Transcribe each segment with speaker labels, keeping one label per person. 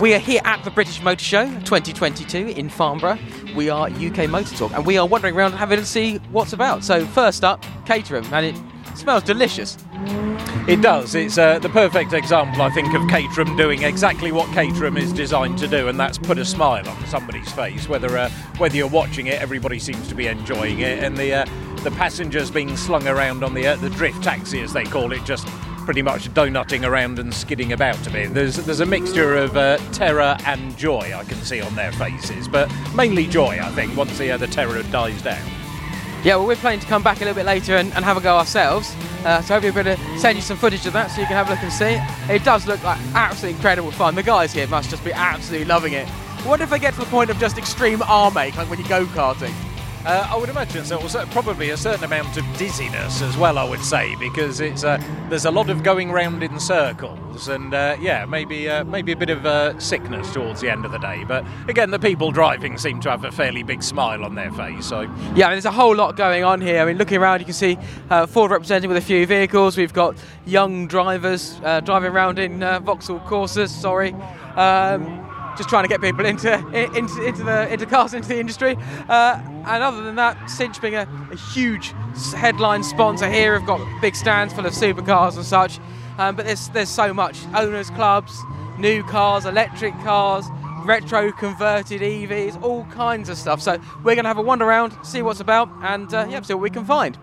Speaker 1: We are here at the British Motor Show 2022 in Farnborough. We are UK Motor Talk and we are wandering around having to see what's about. So, first up, Caterham, and it smells delicious.
Speaker 2: It does. It's uh, the perfect example, I think, of Caterham doing exactly what Caterham is designed to do, and that's put a smile on somebody's face. Whether uh, whether you're watching it, everybody seems to be enjoying it, and the uh, the passengers being slung around on the uh, the drift taxi, as they call it, just pretty much donutting around and skidding about a bit. There's there's a mixture of uh, terror and joy I can see on their faces, but mainly joy, I think, once the uh, the terror dies down.
Speaker 1: Yeah, well, we're planning to come back a little bit later and, and have a go ourselves. Uh, so hopefully we're going to send you some footage of that so you can have a look and see it. Does look like absolutely incredible fun. The guys here must just be absolutely loving it. What if they get to the point of just extreme arm ache, like when you go karting?
Speaker 2: Uh, I would imagine so. Also, probably a certain amount of dizziness as well. I would say because it's uh, there's a lot of going round in circles, and uh, yeah, maybe uh, maybe a bit of uh, sickness towards the end of the day. But again, the people driving seem to have a fairly big smile on their face. So
Speaker 1: Yeah, I mean, there's a whole lot going on here. I mean, looking around, you can see uh, Ford represented with a few vehicles. We've got young drivers uh, driving around in uh, Vauxhall Corsas. Sorry, um, just trying to get people into into, into the into cars into the industry. Uh, and other than that, Cinch being a, a huge headline sponsor here, have got big stands full of supercars and such. Um, but there's there's so much owners clubs, new cars, electric cars retro converted EVs, all kinds of stuff. So we're going to have a wander around, see what's about, and uh, yeah, see what we can find.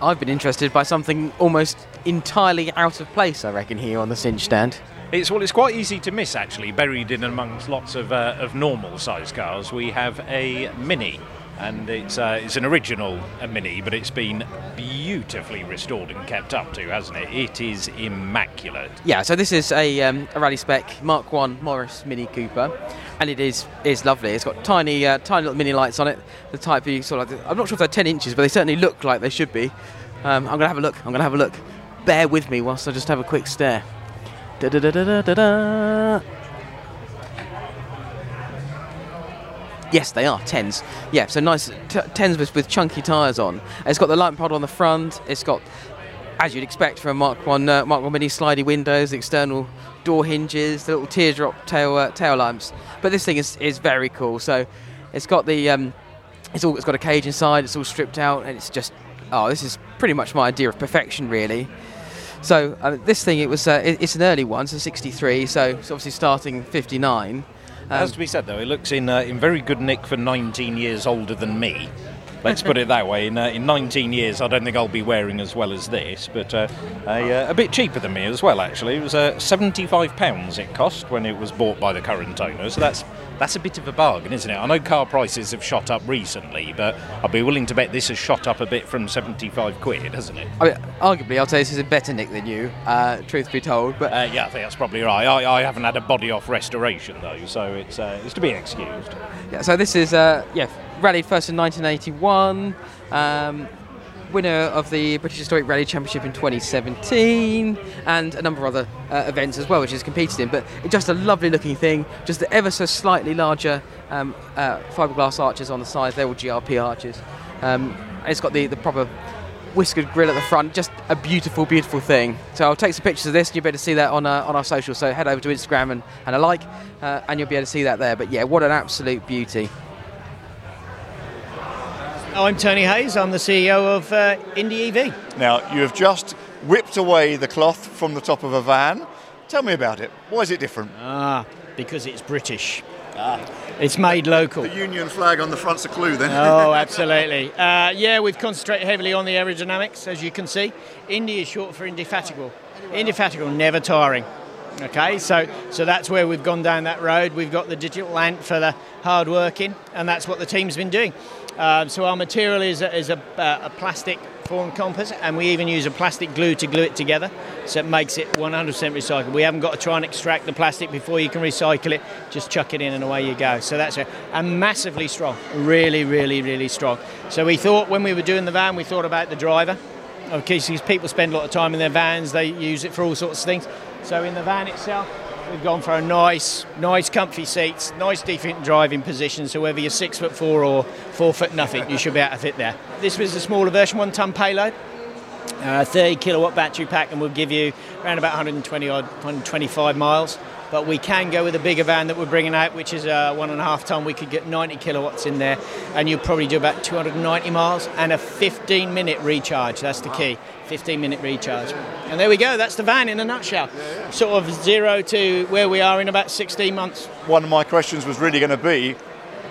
Speaker 1: I've been interested by something almost entirely out of place, I reckon, here on the Cinch stand.
Speaker 2: It's well, it's quite easy to miss actually. Buried in amongst lots of uh, of normal sized cars, we have a Mini. And it's uh, it's an original Mini, but it's been beautifully restored and kept up to, hasn't it? It is immaculate.
Speaker 1: Yeah, so this is a, um, a rally spec Mark One Morris Mini Cooper, and it is is lovely. It's got tiny uh, tiny little mini lights on it, the type you sort of. I'm not sure if they're 10 inches, but they certainly look like they should be. Um, I'm gonna have a look. I'm gonna have a look. Bear with me whilst I just have a quick stare. Da da da da da da. Yes, they are tens. Yeah, so nice t- tens with, with chunky tyres on. It's got the light pod on the front. It's got, as you'd expect from a Mark One, uh, Mark One Mini, slidey windows, external door hinges, the little teardrop tail uh, tail lamps. But this thing is, is very cool. So it's got the um, it's all it's got a cage inside. It's all stripped out, and it's just oh, this is pretty much my idea of perfection, really. So uh, this thing, it was uh, it- it's an early one, so 63. So it's obviously starting 59.
Speaker 2: It has to be said though, it looks in uh, in very good nick for 19 years older than me. Let's put it that way. In, uh, in 19 years, I don't think I'll be wearing as well as this, but uh, a, uh, a bit cheaper than me as well. Actually, it was uh, 75 pounds it cost when it was bought by the current owner. So that's that's a bit of a bargain, isn't it? I know car prices have shot up recently, but I'd be willing to bet this has shot up a bit from 75 quid, hasn't it?
Speaker 1: I mean, arguably, I'll say this is a better nick than you. Uh, truth be told, but
Speaker 2: Uh, yeah, I think that's probably right. I, I haven't had a body off restoration though, so it's uh, it's to be excused.
Speaker 1: Yeah, so this is uh, yeah, rallied first in 1981. Um, winner of the British Historic Rally Championship in 2017, and a number of other uh, events as well, which it's competed in. But just a lovely looking thing. Just the ever so slightly larger um, uh, fiberglass arches on the sides. They're all GRP arches. Um, it's got the, the proper whiskered grill at the front. Just a beautiful, beautiful thing. So I'll take some pictures of this, and you'll be able to see that on uh, on our social. So head over to Instagram and, and a like, uh, and you'll be able to see that there. But yeah, what an absolute beauty.
Speaker 3: I'm Tony Hayes. I'm the CEO of uh, Indy EV.
Speaker 4: Now, you have just whipped away the cloth from the top of a van. Tell me about it. Why is it different?
Speaker 3: Ah, because it's British. Ah. It's made local.
Speaker 4: The Union flag on the front's a clue then.
Speaker 3: Oh, absolutely. Uh, yeah, we've concentrated heavily on the aerodynamics, as you can see. Indy is short for indefatigable. Indefatigable, never tiring. Okay, so so that's where we've gone down that road. We've got the digital ant for the hard working, and that's what the team's been doing. Um, so our material is a, is a, uh, a plastic form composite, and we even use a plastic glue to glue it together, so it makes it 100% recyclable. We haven't got to try and extract the plastic before you can recycle it. Just chuck it in, and away you go. So that's a, and massively strong, really, really, really strong. So we thought when we were doing the van, we thought about the driver. Okay, so people spend a lot of time in their vans. They use it for all sorts of things. So in the van itself, we've gone for a nice, nice, comfy seats, nice, decent driving position. So whether you're six foot four or four foot nothing, you should be able to fit there. This was the smaller version, one ton payload. uh, 30 kilowatt battery pack, and we'll give you around about 120 odd, 125 miles. But we can go with a bigger van that we're bringing out, which is a one and a half ton. We could get 90 kilowatts in there, and you'll probably do about 290 miles and a 15 minute recharge. That's the key 15 minute recharge. And there we go, that's the van in a nutshell. Sort of zero to where we are in about 16 months.
Speaker 4: One of my questions was really going to be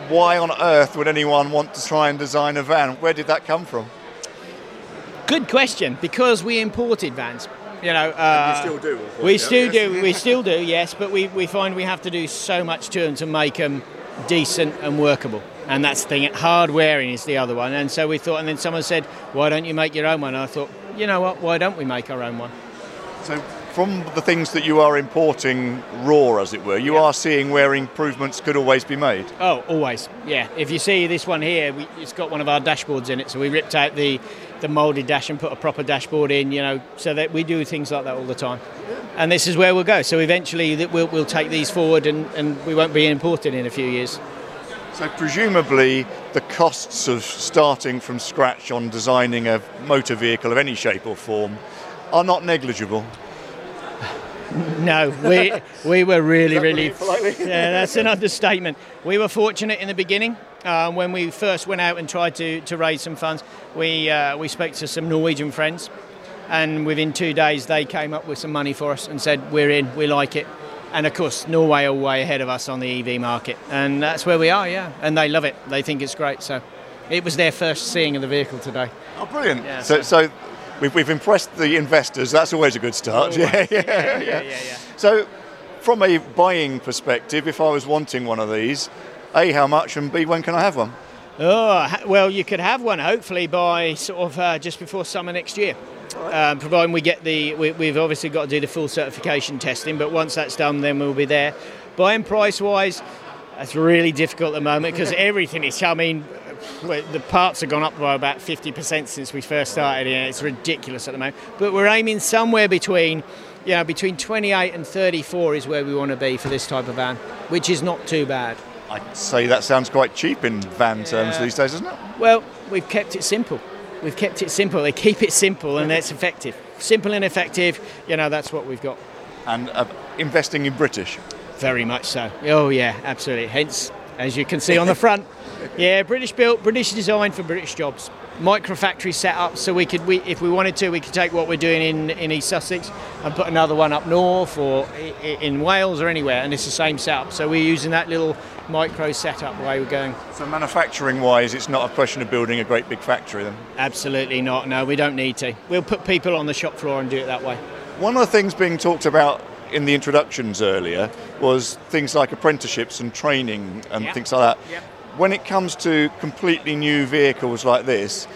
Speaker 4: why on earth would anyone want to try and design a van? Where did that come from?
Speaker 3: Good question, because we imported vans. You know, uh,
Speaker 4: still do, course,
Speaker 3: We
Speaker 4: yeah.
Speaker 3: still do. We still do. Yes, but we, we find we have to do so much to them to make them decent and workable. And that's the thing. Hard wearing is the other one. And so we thought. And then someone said, "Why don't you make your own one?" And I thought, you know what? Why don't we make our own one?
Speaker 4: So, from the things that you are importing raw, as it were, you
Speaker 3: Yeah.
Speaker 4: are seeing where improvements could always be made.
Speaker 3: Oh, always. Yeah. If you see this one here, we, it's got one of our dashboards in it. So we ripped out the, the moulded dash and put a proper dashboard in, you know, so that we do things like that all the time. And this is where we'll go. So eventually that we'll, we'll take these forward and, and we won't be imported in a few years.
Speaker 4: So, presumably, the costs of starting from scratch on designing a motor vehicle of any shape or form are not negligible.
Speaker 3: No, we, we were really, really.
Speaker 4: putting it politely?
Speaker 3: yeah, that's an understatement. We were fortunate in the beginning um, when we first went out and tried to, to raise some funds. We, uh, we spoke to some Norwegian friends, and within two days they came up with some money for us and said, We're in, we like it. And of course, Norway are way ahead of us on the EV market, and that's where we are, yeah. And they love it, they think it's great. So it was their first seeing of the vehicle today.
Speaker 4: Oh, brilliant.
Speaker 3: Yeah,
Speaker 4: so, so we've, we've impressed the investors. That's always a good start. Yeah, yeah, yeah,
Speaker 3: yeah, yeah.
Speaker 4: So, from a buying perspective, if I was wanting one of these, A, how much, and B, when can I have one?
Speaker 3: Oh, well, you could have one hopefully by sort of uh, just before summer next year. Um, providing we get the, we, we've obviously got to do the full certification testing, but once that's done, then we'll be there. Buying price wise, that's really difficult at the moment because everything is, I mean, the parts have gone up by about 50% since we first started, and it's ridiculous at the moment. But we're aiming somewhere between, you know, between 28 and 34 is where we want to be for this type of van, which is not too bad.
Speaker 4: I'd say that sounds quite cheap in van terms these days, isn't it?
Speaker 3: Well, we've kept it simple. We've kept it simple. They keep it simple and it's effective. Simple and effective, you know, that's what we've got.
Speaker 4: And uh, investing in British.
Speaker 3: Very much so. Oh, yeah, absolutely. Hence, as you can see on the front, yeah, British built, British designed for British jobs. Micro factory set up so we could, we, if we wanted to, we could take what we're doing in, in East Sussex and put another one up north or in Wales or anywhere, and it's the same setup. So we're using that little micro setup the way we're going.
Speaker 4: So, manufacturing wise, it's not a question of building a great big factory then.
Speaker 3: Absolutely not. No, we don't need to. We'll put people on the shop floor and do it that way.
Speaker 4: One of the things being talked about in the introductions earlier was things like apprenticeships and training and
Speaker 3: Yep.
Speaker 4: things like that.
Speaker 3: Yep.
Speaker 4: When it comes to completely new vehicles like this,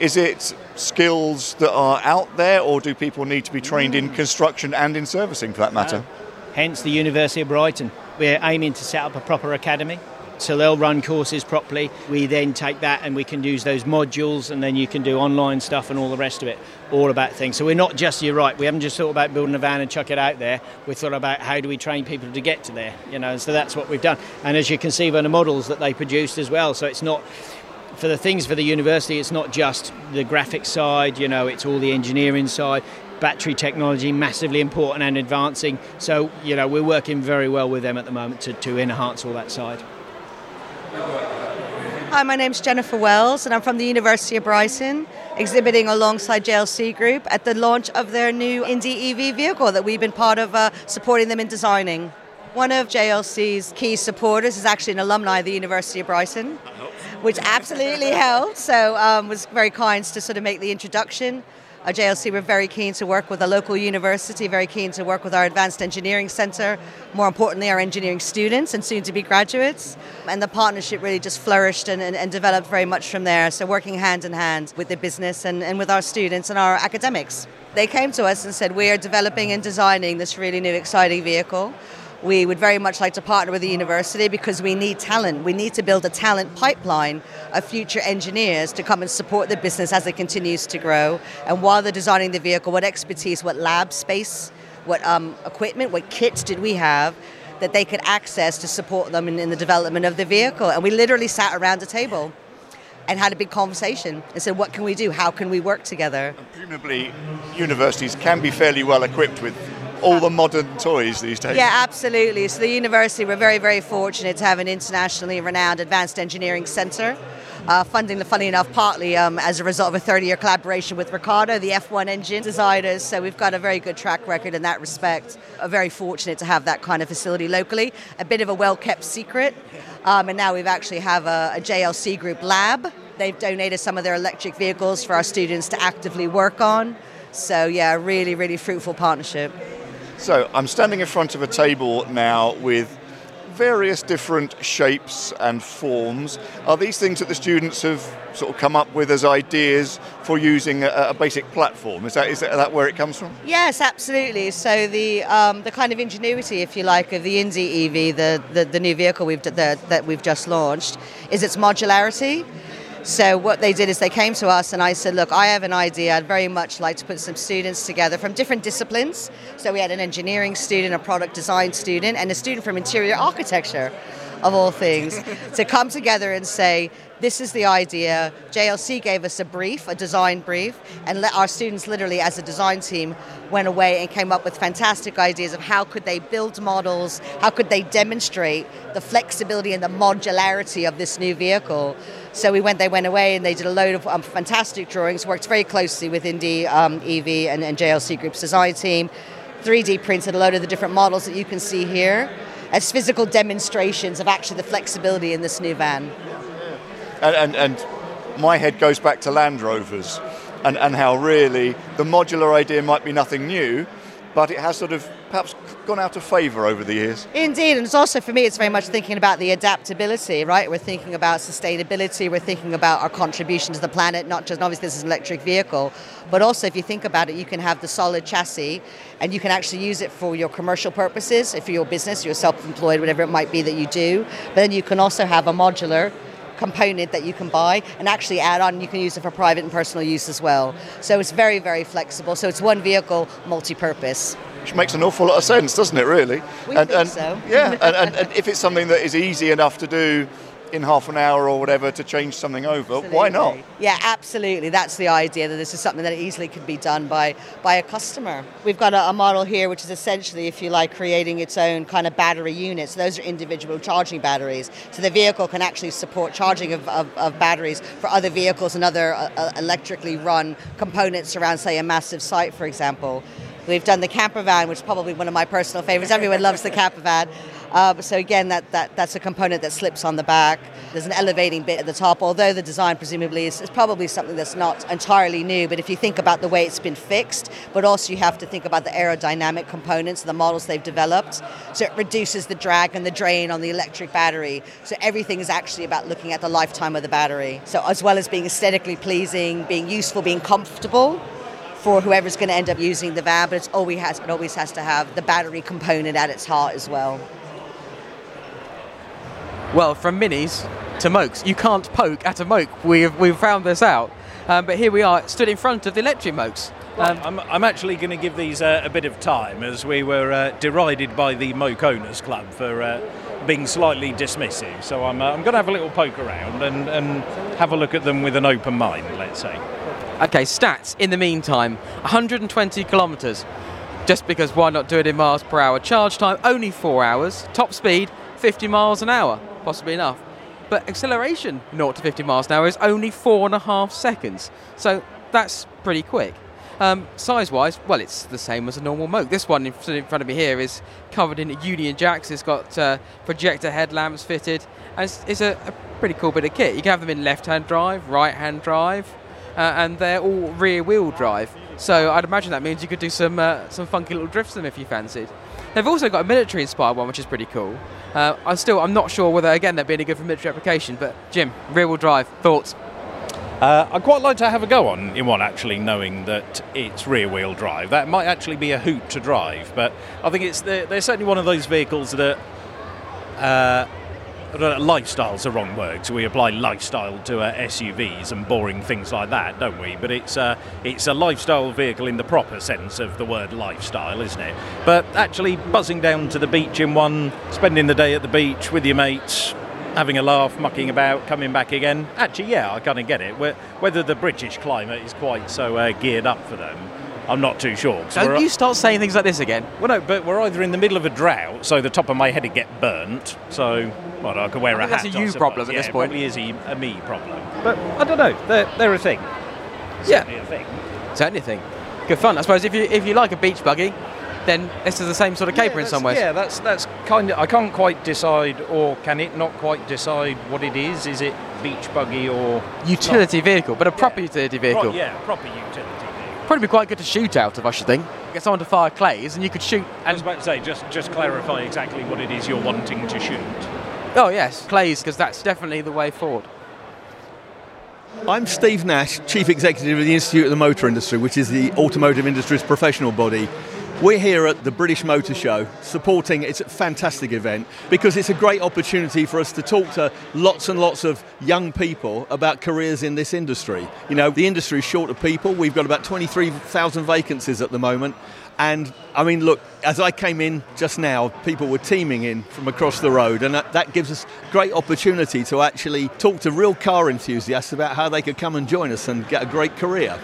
Speaker 4: is it skills that are out there or do people need to be trained in mm. construction and in servicing for that matter?
Speaker 3: Hence the University of Brighton. We're aiming to set up a proper academy. So they'll run courses properly. We then take that and we can use those modules, and then you can do online stuff and all the rest of it, all about things. So we're not just, you're right, we haven't just thought about building a van and chuck it out there. We thought about how do we train people to get to there, you know, and so that's what we've done. And as you can see by the models that they produced as well, so it's not, for the things for the university, it's not just the graphic side, you know, it's all the engineering side. Battery technology massively important and advancing. So, you know, we're working very well with them at the moment to, to enhance all that side.
Speaker 5: Hi, my name's Jennifer Wells, and I'm from the University of Brighton, exhibiting alongside JLC Group at the launch of their new Indy EV vehicle that we've been part of uh, supporting them in designing. One of JLC's key supporters is actually an alumni of the University of Brighton, which absolutely helped. So um, was very kind to sort of make the introduction. Uh, JLC were very keen to work with a local university, very keen to work with our Advanced Engineering Centre, more importantly, our engineering students and soon to be graduates. And the partnership really just flourished and, and, and developed very much from there. So, working hand in hand with the business and, and with our students and our academics. They came to us and said, We are developing and designing this really new, exciting vehicle. We would very much like to partner with the university because we need talent. We need to build a talent pipeline of future engineers to come and support the business as it continues to grow. And while they're designing the vehicle, what expertise, what lab space, what um, equipment, what kits did we have that they could access to support them in, in the development of the vehicle? And we literally sat around a table and had a big conversation and said, what can we do? How can we work together?
Speaker 4: Presumably, universities can be fairly well equipped with all the modern toys these days.
Speaker 5: Yeah, absolutely. So the university, we're very, very fortunate to have an internationally renowned advanced engineering centre. Uh, funding, funny enough, partly um, as a result of a 30 year collaboration with Ricardo, the F1 engine designers. So we've got a very good track record in that respect. Are very fortunate to have that kind of facility locally. A bit of a well kept secret. Um, and now we've actually have a, a JLC Group lab. They've donated some of their electric vehicles for our students to actively work on. So, yeah, really, really fruitful partnership.
Speaker 4: So I'm standing in front of a table now with various different shapes and forms. Are these things that the students have sort of come up with as ideas for using a, a basic platform? Is that, is that where it comes from?
Speaker 5: Yes, absolutely. So the um, the kind of ingenuity, if you like, of the Indy EV, the, the, the new vehicle we've that we've just launched, is its modularity. So what they did is they came to us and I said, look, I have an idea. I'd very much like to put some students together from different disciplines. So we had an engineering student, a product design student, and a student from interior architecture, of all things, to come together and say, this is the idea. JLC gave us a brief, a design brief, and let our students literally as a design team went away and came up with fantastic ideas of how could they build models, how could they demonstrate the flexibility and the modularity of this new vehicle. So we went, they went away and they did a load of um, fantastic drawings, worked very closely with Indy um, EV and, and JLC Group's design team, 3D printed a load of the different models that you can see here as physical demonstrations of actually the flexibility in this new van.
Speaker 4: And, and, and my head goes back to Land Rovers and, and how really the modular idea might be nothing new, but it has sort of perhaps gone out of favour over the years.
Speaker 5: Indeed, and it's also for me, it's very much thinking about the adaptability, right? We're thinking about sustainability, we're thinking about our contribution to the planet, not just obviously this is an electric vehicle, but also if you think about it, you can have the solid chassis and you can actually use it for your commercial purposes, if you're your business, you're self employed, whatever it might be that you do. But then you can also have a modular component that you can buy and actually add on. You can use it for private and personal use as well. So it's very, very flexible. So it's one vehicle, multi-purpose.
Speaker 4: Which makes an awful lot of sense, doesn't it? Really?
Speaker 5: We
Speaker 4: and,
Speaker 5: think
Speaker 4: and,
Speaker 5: so.
Speaker 4: yeah, and, and, and if it's something that is easy enough to do in half an hour or whatever to change something over,
Speaker 5: Absolutely.
Speaker 4: why not?
Speaker 5: Yeah, absolutely. That's the idea that this is something that easily could be done by, by a customer. We've got a, a, model here which is essentially, if you like, creating its own kind of battery units. So those are individual charging batteries. So the vehicle can actually support charging of, of, of batteries for other vehicles and other uh, uh electrically run components around, say, a massive site, for example. We've done the camper van, which is probably one of my personal favorites. Everyone loves the camper van. Uh, so again, that, that, that's a component that slips on the back. There's an elevating bit at the top, although the design presumably is, is, probably something that's not entirely new. But if you think about the way it's been fixed, but also you have to think about the aerodynamic components, the models they've developed. So it reduces the drag and the drain on the electric battery. So everything is actually about looking at the lifetime of the battery. So as well as being aesthetically pleasing, being useful, being comfortable for whoever's going to end up using the van, but it's always has, it always has to have the battery component at its heart as well.
Speaker 1: Well, from minis to mokes, you can't poke at a moke. We've, we've found this out. Um, but here we are, stood in front of the electric mokes.
Speaker 2: Um, I'm, I'm, actually going to give these uh, a bit of time as we were uh, derided by the Moke Owners Club for uh, being slightly dismissive. So I'm, uh, I'm going to have a little poke around and, and have a look at them with an open mind, let's say.
Speaker 1: Okay, stats in the meantime 120 kilometres. Just because why not do it in miles per hour? Charge time only four hours. Top speed 50 miles an hour possibly enough. But acceleration 0 to 50 miles an hour is only four and a half seconds. So that's pretty quick. Um, size-wise, well, it's the same as a normal Moke. This one in front of me here is covered in Union Jacks. It's got uh, projector headlamps fitted, and it's, it's a, a, pretty cool bit of kit. You can have them in left-hand drive, right-hand drive, uh, and they're all rear-wheel drive. So I'd imagine that means you could do some uh, some funky little drifts them if you fancied. They've also got a military-inspired one, which is pretty cool. Uh, I'm still I'm not sure whether again they'd be any good for military application, but Jim, rear-wheel drive thoughts.
Speaker 2: Uh, I'd quite like to have a go on in one actually, knowing that it's rear-wheel drive. That might actually be a hoot to drive, but I think it's they're, they're certainly one of those vehicles that uh, lifestyle's the wrong word. So we apply lifestyle to uh, SUVs and boring things like that, don't we? But it's uh, it's a lifestyle vehicle in the proper sense of the word lifestyle, isn't it? But actually buzzing down to the beach in one, spending the day at the beach with your mates, having a laugh, mucking about, coming back again. Actually, yeah, I kind of get it. Whether the British climate is quite so uh, geared up for them, I'm not too sure.
Speaker 1: Don't you start saying things like this again?
Speaker 2: Well, no, but we're either in the middle of a drought, so the top of my head would get burnt. So, well, I could wear
Speaker 1: I
Speaker 2: a hat.
Speaker 1: that's a you problem at
Speaker 2: yeah,
Speaker 1: this
Speaker 2: it
Speaker 1: point.
Speaker 2: Probably is a, a me problem. But I don't know. They're, they're a thing.
Speaker 1: Yeah.
Speaker 2: Certainly a thing.
Speaker 1: It's anything. Good fun. I suppose if you if you like a beach buggy, then this is the same sort of caper in some ways.
Speaker 2: Yeah, that's that's kind of. I can't quite decide, or can it not quite decide what it is? Is it beach buggy or
Speaker 1: Utility vehicle, but a proper utility vehicle.
Speaker 2: Pro- yeah, proper utility.
Speaker 1: Probably be quite good to shoot out of, I should think. Get someone to fire clays, and you could shoot.
Speaker 2: I was about to say, just just clarify exactly what it is you're wanting to shoot.
Speaker 1: oh yes, clays, because that's definitely the way forward.
Speaker 6: I'm Steve Nash, Chief Executive of the Institute of the Motor Industry, which is the automotive industry's professional body. We're here at the British Motor Show supporting it's a fantastic event because it's a great opportunity for us to talk to lots and lots of young people about careers in this industry. You know, the industry is short of people. We've got about 23,000 vacancies at the moment. And I mean, look, as I came in just now, people were teeming in from across the road, and that, that gives us great opportunity to actually talk to real car enthusiasts about how they could come and join us and get a great career.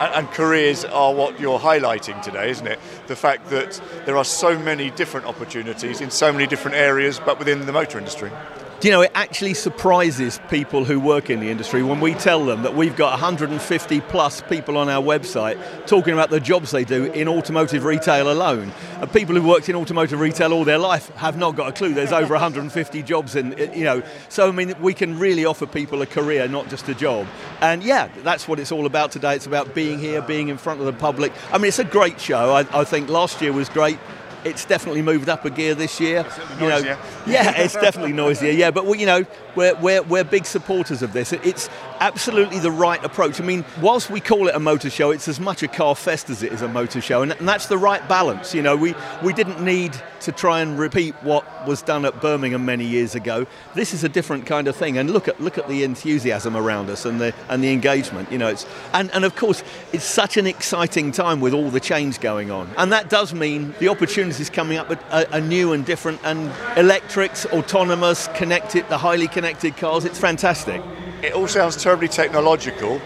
Speaker 4: And, and careers are what you're highlighting today, isn't it? The fact that there are so many different opportunities in so many different areas, but within the motor industry.
Speaker 6: Do you know, it actually surprises people who work in the industry when we tell them that we've got 150 plus people on our website talking about the jobs they do in automotive retail alone. And people who've worked in automotive retail all their life have not got a clue. There's over 150 jobs in, you know. So, I mean, we can really offer people a career, not just a job. And yeah, that's what it's all about today. It's about being here, being in front of the public. I mean, it's a great show. I, I think last year was great. It's definitely moved up a gear this year. You know, yeah, it's definitely noisier. Yeah, but we, you know, we're, we're, we're big supporters of this. It- It's absolutely the right approach. I mean, whilst we call it a motor show, it's as much a car fest as it is a motor show, and, and that's the right balance. You know, we we didn't need to try and repeat what was done at Birmingham many years ago. This is a different kind of thing, and look at look at the enthusiasm around us and the and the engagement. You know, it's and and of course it's such an exciting time with all the change going on, and that does mean the opportunities coming up are, uh, are new and different, and electrics, autonomous, connected, the highly connected cars. It's fantastic.
Speaker 4: It all sounds terribly technological.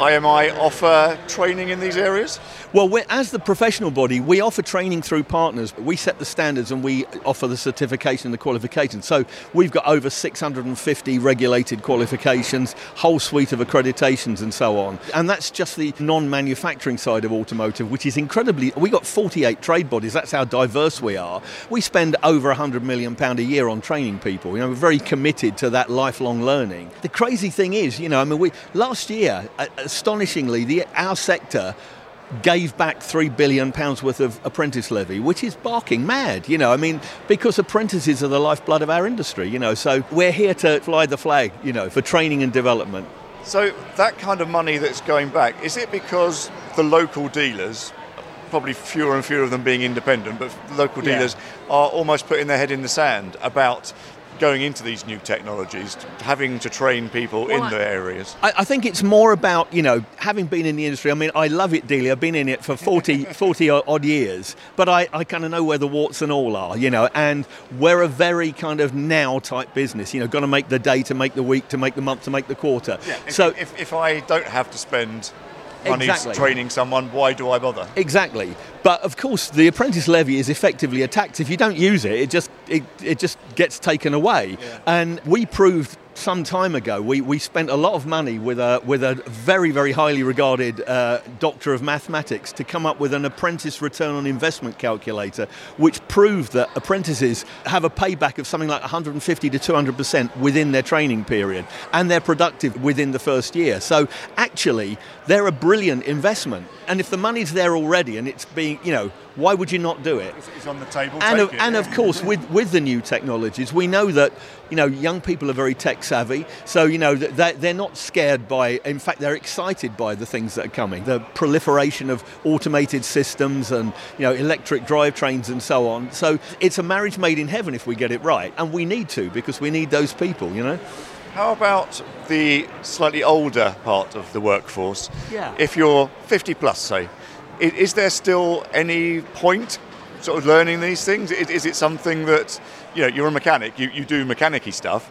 Speaker 4: IMI offer training in these areas?
Speaker 6: Well, as the professional body, we offer training through partners. We set the standards and we offer the certification and the qualifications. So we've got over 650 regulated qualifications, whole suite of accreditations, and so on. And that's just the non-manufacturing side of automotive, which is incredibly. We got 48 trade bodies. That's how diverse we are. We spend over 100 million pound a year on training people. You know, we're very committed to that lifelong learning. The crazy thing is, you know, I mean, we last year, astonishingly, the our sector gave back three billion pounds worth of apprentice levy, which is barking mad. You know, I mean, because apprentices are the lifeblood of our industry. You know, so we're here to fly the flag. You know, for training and development.
Speaker 4: So that kind of money that's going back, is it because the local dealers, probably fewer and fewer of them being independent, but local
Speaker 6: Yeah.
Speaker 4: dealers are almost putting their head in the sand about going into these new technologies, having to train people
Speaker 6: Well,
Speaker 4: in
Speaker 6: I-
Speaker 4: the areas?
Speaker 6: I, I think it's more about, you know, having been in the industry. I mean, I love it dearly. I've been in it for 40, 40 odd years, but I, I kind of know where the warts and all are, you know, and we're a very kind of now type business, you know, got to make the day to make the week to make the month to make the quarter.
Speaker 4: If,
Speaker 6: so
Speaker 4: if, if I don't have to spend money
Speaker 6: Exactly.
Speaker 4: training someone, why do I bother?
Speaker 6: Exactly, but of course the apprentice levy is effectively a tax. If you don't use it, it just it, it just gets taken away. And we proved some time ago we, we spent a lot of money with a with a very very highly regarded uh, doctor of mathematics to come up with an apprentice return on investment calculator, which proved that apprentices have a payback of something like 150 to 200 percent within their training period, and they're productive within the first year. So actually, they're a brilliant investment. And if the money's there already and it's being, you know, why would you not do it?
Speaker 4: It's on the table.
Speaker 6: And
Speaker 4: take
Speaker 6: of,
Speaker 4: it.
Speaker 6: and of course, with, with the new technologies, we know that you know young people are very tech savvy. So you know that they- they're not scared by. In fact, they're excited by the things that are coming. The proliferation of automated systems and you know electric drivetrains and so on. So it's a marriage made in heaven if we get it right, and we need to because we need those people. You know.
Speaker 4: How about the slightly older part of the workforce?
Speaker 6: Yeah.
Speaker 4: If you're 50 plus, say, is there still any point sort of learning these things? Is, is it something that, you know, you're a mechanic, you, you do mechanicy stuff.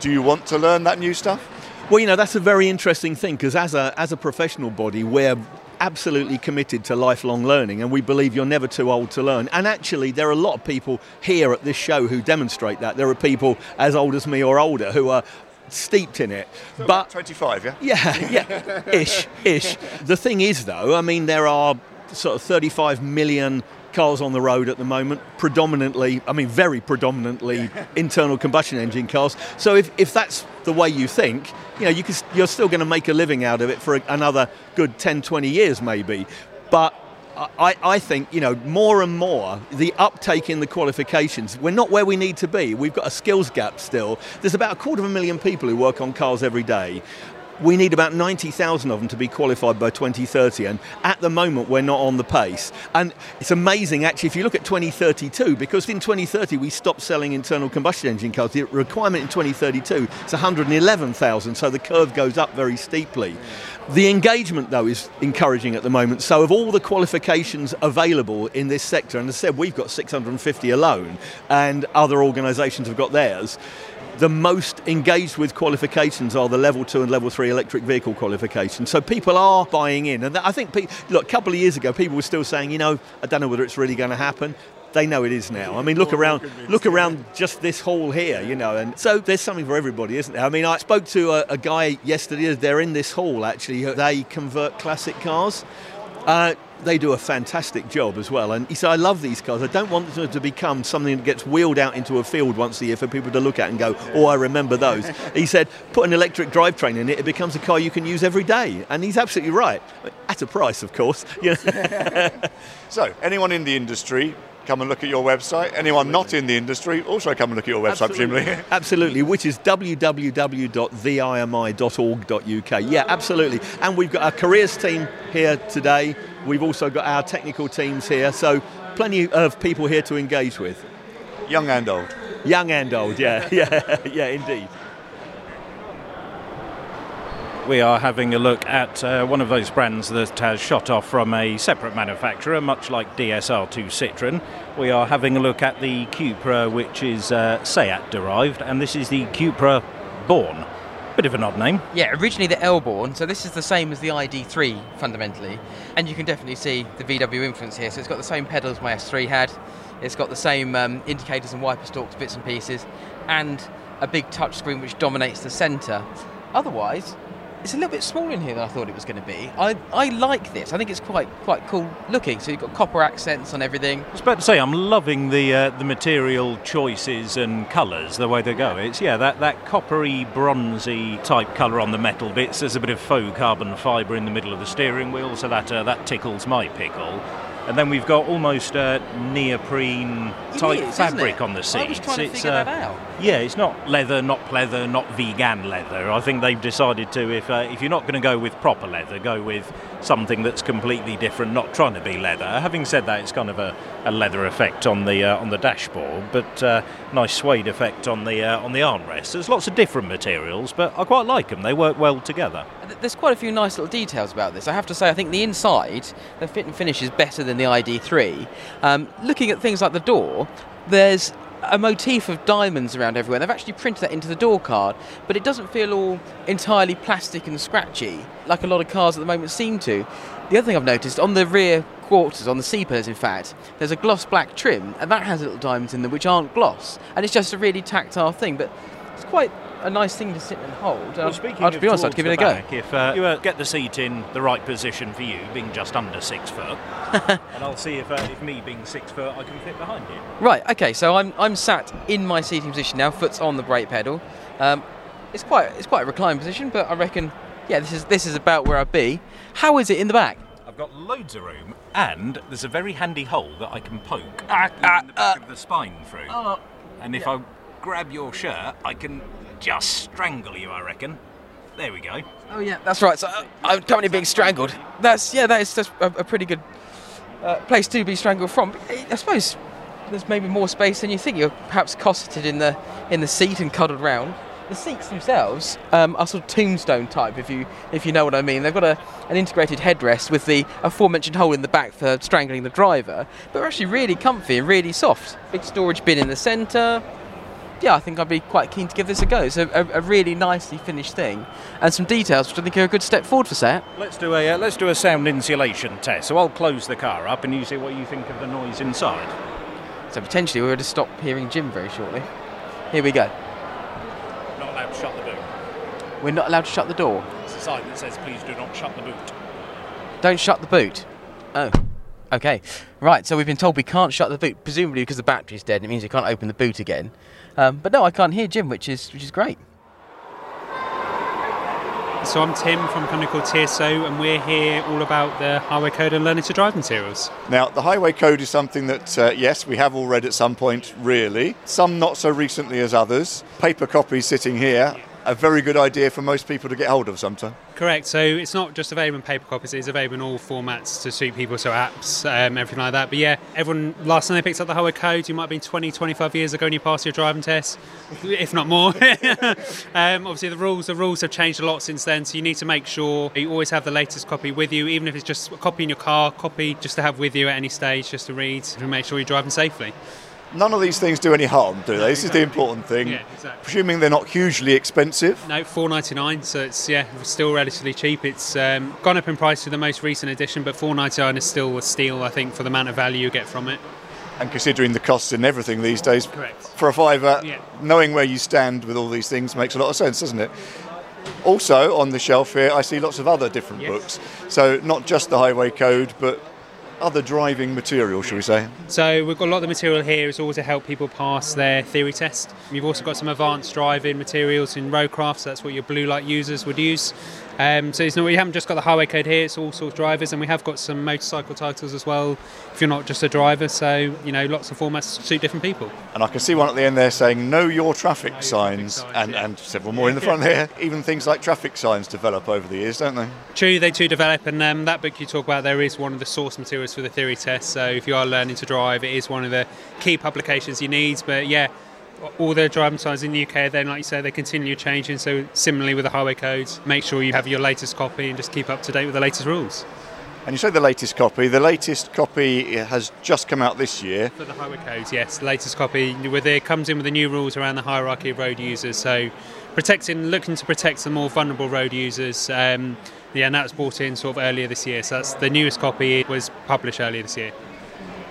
Speaker 4: Do you want to learn that new stuff?
Speaker 6: Well, you know, that's a very interesting thing because as a, as a professional body, we're absolutely committed to lifelong learning and we believe you're never too old to learn. And actually, there are a lot of people here at this show who demonstrate that. There are people as old as me or older who are steeped in it.
Speaker 4: So
Speaker 6: but
Speaker 4: 25, yeah?
Speaker 6: Yeah, yeah, ish, ish. The thing is, though, I mean, there are sort of 35 million cars on the road at the moment, predominantly, I mean, very predominantly internal combustion engine cars. So if, if that's the way you think, you know, you can, you're still going to make a living out of it for another good 10, 20 years maybe. But I, I, think you know more and more the uptake in the qualifications. We're not where we need to be. We've got a skills gap still. There's about a quarter of a million people who work on cars every day we need about 90,000 of them to be qualified by 2030, and at the moment we're not on the pace. And it's amazing, actually, if you look at 2032, because in 2030 we stopped selling internal combustion engine cars. The requirement in 2032 is 111,000, so the curve goes up very steeply. The engagement, though, is encouraging at the moment. So, of all the qualifications available in this sector, and as I said, we've got 650 alone, and other organisations have got theirs the most engaged with qualifications are the level two and level three electric vehicle qualifications. So people are buying in. And I think, look, a couple of years ago, people were still saying, you know, I don't know whether it's really going to happen they know it is now. I mean, look around, look around just this hall here, you know, and so there's something for everybody, isn't there? I mean, I spoke to a, a guy yesterday. They're in this hall actually. They convert classic cars. Uh, they do a fantastic job as well. And he said, I love these cars. I don't want them to become something that gets wheeled out into a field once a year for people to look at and go, oh, I remember those. he said, put an electric drivetrain in it, it becomes a car you can use every day. And he's absolutely right. At a price, of course.
Speaker 4: so, anyone in the industry, come and look at your website. Anyone not in the industry, also come and look at your website,
Speaker 6: absolutely.
Speaker 4: presumably.
Speaker 6: absolutely, which is www.theimi.org.uk. Yeah, absolutely. And we've got our careers team here today. We've also got our technical teams here, so plenty of people here to engage with.
Speaker 4: Young and old.
Speaker 6: Young and old, yeah, yeah, yeah, indeed.
Speaker 2: We are having a look at uh, one of those brands that has shot off from a separate manufacturer, much like DSR2 Citroen. We are having a look at the Cupra, which is uh, Seat derived, and this is the Cupra Born. Bit of an odd name.
Speaker 1: Yeah, originally the el-Born, so this is the same as the ID3 fundamentally, and you can definitely see the VW influence here. So it's got the same pedals my S3 had, it's got the same um, indicators and wiper stalks, bits and pieces, and a big touchscreen which dominates the centre. Otherwise, it's a little bit smaller in here than I thought it was going to be. I, I like this. I think it's quite quite cool looking. So you've got copper accents on everything.
Speaker 2: I was about to say I'm loving the uh, the material choices and colours the way they go. It's yeah that, that coppery bronzy type colour on the metal bits. There's a bit of faux carbon fibre in the middle of the steering wheel, so that uh, that tickles my pickle and then we've got almost a neoprene type
Speaker 1: is,
Speaker 2: fabric on the seats. I
Speaker 1: was trying to
Speaker 2: it's,
Speaker 1: uh.
Speaker 2: Yeah, it's not leather, not pleather, not vegan leather. I think they've decided to, if uh, if you're not going to go with proper leather, go with something that's completely different, not trying to be leather. Having said that, it's kind of a, a leather effect on the uh, on the dashboard, but uh, nice suede effect on the uh, on the armrest. There's lots of different materials, but I quite like them. They work well together.
Speaker 1: There's quite a few nice little details about this. I have to say, I think the inside, the fit and finish is better than the ID3. Um, looking at things like the door, there's a motif of diamonds around everywhere. They've actually printed that into the door card, but it doesn't feel all entirely plastic and scratchy like a lot of cars at the moment seem to. The other thing I've noticed on the rear quarters, on the C pillars in fact, there's a gloss black trim, and that has little diamonds in them which aren't gloss, and it's just a really tactile thing. But it's quite a nice thing to sit and hold.
Speaker 2: Well, speaking
Speaker 1: I'll, be honest, I'd give it a
Speaker 2: back,
Speaker 1: go.
Speaker 2: If uh, you uh, get the seat in the right position for you, being just under six foot, and I'll see if, uh, if me being six foot, I can fit behind you.
Speaker 1: Right. Okay. So I'm I'm sat in my seating position now, foot's on the brake pedal. Um, it's quite it's quite a reclined position, but I reckon yeah, this is this is about where I'd be. How is it in the back?
Speaker 2: I've got loads of room, and there's a very handy hole that I can poke
Speaker 1: ah,
Speaker 2: in
Speaker 1: ah,
Speaker 2: the back
Speaker 1: uh,
Speaker 2: of the spine through.
Speaker 1: Oh,
Speaker 2: and if
Speaker 1: yeah.
Speaker 2: I grab your shirt, I can just strangle you. I reckon. There we go.
Speaker 1: Oh yeah, that's right. So uh, I'm currently being strangled. That's yeah, that is just a, a pretty good uh, place to be strangled from. I suppose there's maybe more space than you think. You're perhaps cosseted in the in the seat and cuddled round. The seats themselves um, are sort of tombstone type, if you if you know what I mean. They've got a, an integrated headrest with the aforementioned hole in the back for strangling the driver, but they're actually really comfy and really soft. Big storage bin in the centre. Yeah, I think I'd be quite keen to give this a go. It's a, a, a really nicely finished thing, and some details which I think are a good step forward for Seat.
Speaker 2: Let's do a uh, let's do a sound insulation test. So I'll close the car up, and you see what you think of the noise inside.
Speaker 1: So potentially we're going to stop hearing Jim very shortly. Here we go.
Speaker 2: Not allowed to shut the boot.
Speaker 1: We're not allowed to shut the door.
Speaker 2: It's a sign that says, "Please do not shut the boot."
Speaker 1: Don't shut the boot. Oh. Okay. Right, so we've been told we can't shut the boot, presumably because the battery's dead and it means we can't open the boot again. Um, but no, I can't hear Jim, which is which is great.
Speaker 7: So I'm Tim from a company called TSO, and we're here all about the highway code and learning to drive materials.
Speaker 4: Now, the highway code is something that, uh, yes, we have all read at some point, really. Some not so recently as others. Paper copies sitting here, a very good idea for most people to get hold of sometime.
Speaker 7: Correct. So it's not just available in paper copies; it's available in all formats to suit people. So apps, um, everything like that. But yeah, everyone last time they picked up the highway code, you might have been 20, 25 years ago, and you passed your driving test, if not more. um, obviously, the rules the rules have changed a lot since then. So you need to make sure you always have the latest copy with you, even if it's just a copy in your car, copy just to have with you at any stage, just to read to make sure you're driving safely.
Speaker 4: None of these things do any harm, do they? This is the important thing.
Speaker 7: Yeah, exactly.
Speaker 4: Presuming they're not hugely expensive.
Speaker 7: No, four ninety nine. So it's yeah, still relatively cheap. It's um, gone up in price to the most recent edition, but four ninety nine is still a steal, I think, for the amount of value you get from it.
Speaker 4: And considering the costs and everything these days,
Speaker 7: Correct.
Speaker 4: for a fiver,
Speaker 7: Yeah.
Speaker 4: knowing where you stand with all these things makes a lot of sense, doesn't it? Also, on the shelf here, I see lots of other different
Speaker 7: Yes.
Speaker 4: books. So, not just the highway code, but other driving material, shall we say?
Speaker 7: So we've got a lot of the material here is all to help people pass their theory test. We've also got some advanced driving materials in roadcraft, so that's what your blue light users would use. Um, so it's not, we haven't just got the highway code here; it's all sorts of drivers, and we have got some motorcycle titles as well. If you're not just a driver, so you know, lots of formats suit different people.
Speaker 4: And I can see one at the end there saying, Know your traffic signs,
Speaker 7: signs,
Speaker 4: and,
Speaker 7: yeah.
Speaker 4: and several more in the front here. Even things like traffic signs develop over the years, don't they?
Speaker 7: True, they do develop, and um, that book you talk about there is one of the source materials for the theory test. So if you are learning to drive, it is one of the key publications you need. But yeah, all the driving signs in the UK, then like you say, they continue changing. So similarly with the highway codes, make sure you have your latest copy and just keep up to date with the latest rules.
Speaker 4: And you say the latest copy. The latest copy has just come out this year.
Speaker 7: For the highway codes, yes, the latest copy with it comes in with the new rules around the hierarchy of road users. So protecting, looking to protect the more vulnerable road users. Um, yeah, and that was brought in sort of earlier this year. So that's the newest copy was published earlier this year.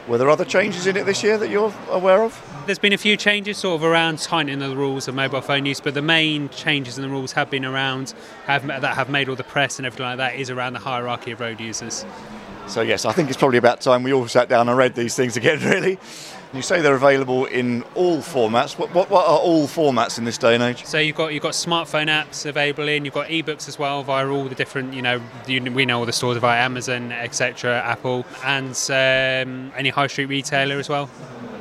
Speaker 4: Were there other changes in it this year that you're aware of?
Speaker 7: There's been a few changes sort of around tightening the rules of mobile phone use, but the main changes in the rules have been around have, that have made all the press and everything like that is around the hierarchy of road users.
Speaker 4: So, yes, I think it's probably about time we all sat down and read these things again, really. You say they're available in all formats. What, what, what are all formats in this day and age?
Speaker 7: So you've got you've got smartphone apps available in, you've got ebooks as well via all the different you know you, we know all the stores via Amazon, etc., Apple, and um, any high street retailer as well.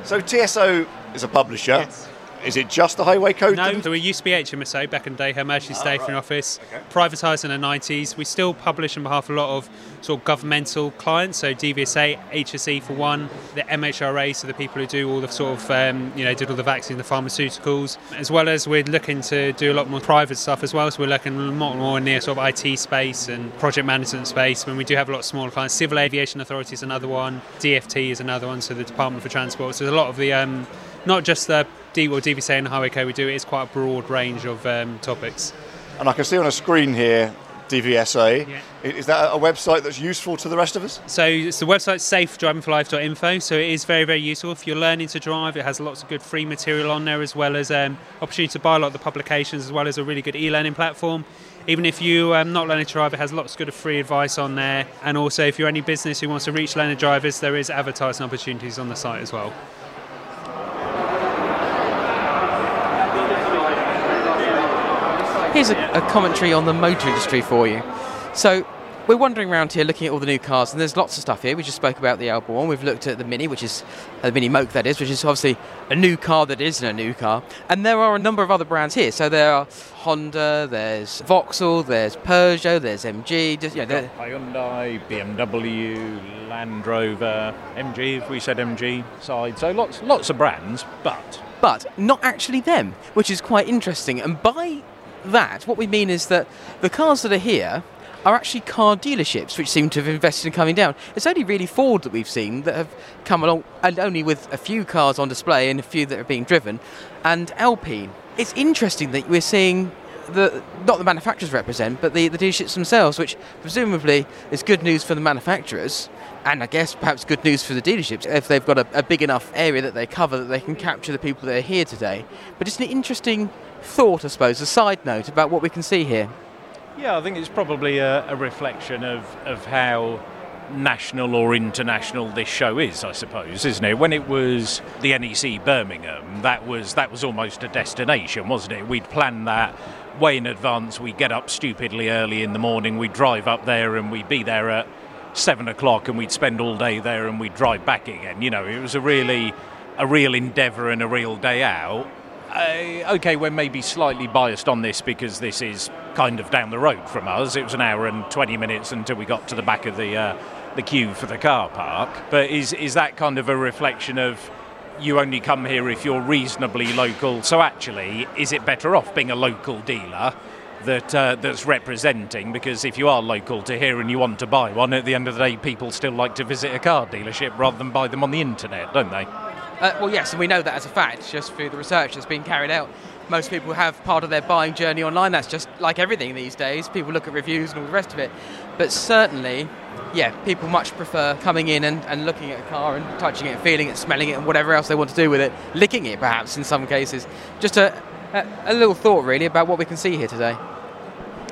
Speaker 4: So, TSO is a publisher. Is it just the highway code?
Speaker 7: No,
Speaker 4: then?
Speaker 7: so we used to be HMSO back in the day, Her Majesty's Stationery Office, privatised in the 90s. We still publish on behalf of a lot of sort of governmental clients, so DVSA, HSE for one, the MHRA, so the people who do all the sort of, um, you know, did all the vaccines, the pharmaceuticals, as well as we're looking to do a lot more private stuff as well. So we're looking a lot more in the sort of IT space and project management space. When we do have a lot of smaller clients, Civil Aviation Authority is another one, DFT is another one, so the Department for Transport. So there's a lot of the, um, not just the D or DVSA and the highway code we do, it is quite a broad range of um, topics.
Speaker 4: And I can see on a screen here DVSA.
Speaker 7: Yeah.
Speaker 4: Is that a website that's useful to the rest of us?
Speaker 7: So it's the website safedrivingforlife.info. So it is very, very useful if you're learning to drive. It has lots of good free material on there as well as um, opportunity to buy a lot of the publications as well as a really good e-learning platform. Even if you um, not learning to drive, it has lots of good free advice on there. And also, if you're any business who wants to reach learner drivers, there is advertising opportunities on the site as well.
Speaker 1: Here's a, a commentary on the motor industry for you. So, we're wandering around here looking at all the new cars, and there's lots of stuff here. We just spoke about the el-Born. We've looked at the Mini, which is uh, the Mini Moke, that is, which is obviously a new car that isn't a new car. And there are a number of other brands here. So there are Honda, there's Vauxhall, there's Peugeot, there's MG. Just, you know,
Speaker 2: Hyundai, BMW, Land Rover, MG, if we said MG side. So lots, lots of brands, but
Speaker 1: but not actually them, which is quite interesting. And by that, what we mean is that the cars that are here are actually car dealerships which seem to have invested in coming down. It's only really Ford that we've seen that have come along, and only with a few cars on display and a few that are being driven, and Alpine. It's interesting that we're seeing the not the manufacturers represent, but the, the dealerships themselves, which presumably is good news for the manufacturers, and I guess perhaps good news for the dealerships if they've got a, a big enough area that they cover that they can capture the people that are here today. But it's an interesting thought, I suppose, a side note about what we can see here.
Speaker 2: Yeah, I think it's probably a, a reflection of, of how national or international this show is, I suppose, isn't it? When it was the NEC Birmingham, that was that was almost a destination, wasn't it? We'd planned that way in advance. We'd get up stupidly early in the morning. We'd drive up there and we'd be there at seven o'clock and we'd spend all day there and we'd drive back again. You know, it was a really a real endeavour and a real day out. Uh, okay, we're maybe slightly biased on this because this is kind of down the road from us. It was an hour and 20 minutes until we got to the back of the uh, the queue for the car park. But is is that kind of a reflection of you only come here if you're reasonably local? So actually, is it better off being a local dealer? That, uh, that's representing because if you are local to here and you want to buy one, at the end of the day, people still like to visit a car dealership rather than buy them on the internet, don't they?
Speaker 1: Uh, well, yes, and we know that as a fact just through the research that's been carried out. Most people have part of their buying journey online. That's just like everything these days. People look at reviews and all the rest of it. But certainly, yeah, people much prefer coming in and, and looking at a car and touching it, feeling it, smelling it, and whatever else they want to do with it, licking it perhaps in some cases. Just a, a, a little thought really about what we can see here today.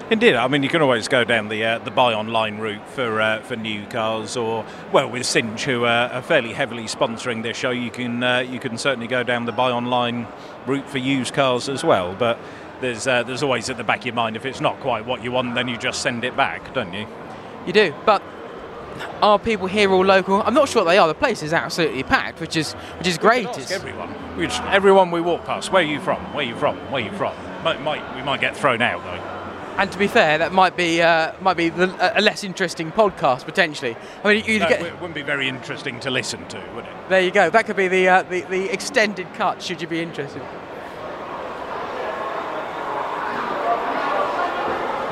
Speaker 2: Indeed, I mean you can always go down the uh, the buy online route for uh, for new cars, or well, with Cinch, who uh, are fairly heavily sponsoring this show, you can uh, you can certainly go down the buy online route for used cars as well. But there's uh, there's always at the back of your mind if it's not quite what you want, then you just send it back, don't you?
Speaker 1: You do, but are people here all local? I'm not sure they are. The place is absolutely packed, which is which is great.
Speaker 2: Ask everyone, which everyone we walk past. Where are you from? Where are you from? Where are you from? Might, might we might get thrown out though.
Speaker 1: And to be fair, that might be uh, might be the, a less interesting podcast potentially. I mean, you
Speaker 2: No,
Speaker 1: get
Speaker 2: it wouldn't be very interesting to listen to, would it?
Speaker 1: there. You go. That could be the, uh, the the extended cut. Should you be interested?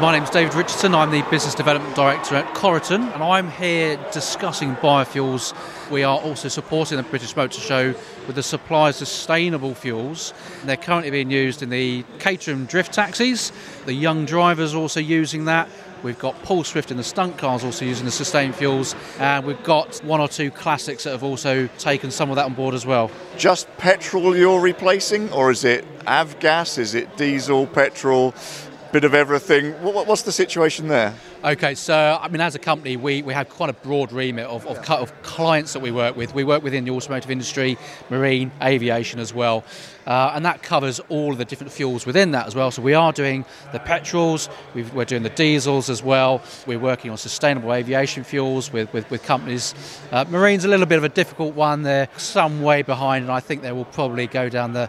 Speaker 8: My name's David Richardson. I'm the Business Development Director at Coryton, and I'm here discussing biofuels. We are also supporting the British Motor Show with the supply of sustainable fuels. They're currently being used in the Caterham drift taxis. The young drivers are also using that. We've got Paul Swift in the stunt cars also using the sustained fuels, and we've got one or two classics that have also taken some of that on board as well.
Speaker 4: Just petrol you're replacing, or is it avgas? Is it diesel, petrol, bit of everything? What, what's the situation there?
Speaker 8: Okay, so I mean, as a company, we, we have quite a broad remit of, of, of clients that we work with. We work within the automotive industry, marine, aviation as well, uh, and that covers all of the different fuels within that as well. So we are doing the petrols, we've, we're doing the diesels as well. We're working on sustainable aviation fuels with, with, with companies. Uh, marine's a little bit of a difficult one. They're some way behind, and I think they will probably go down the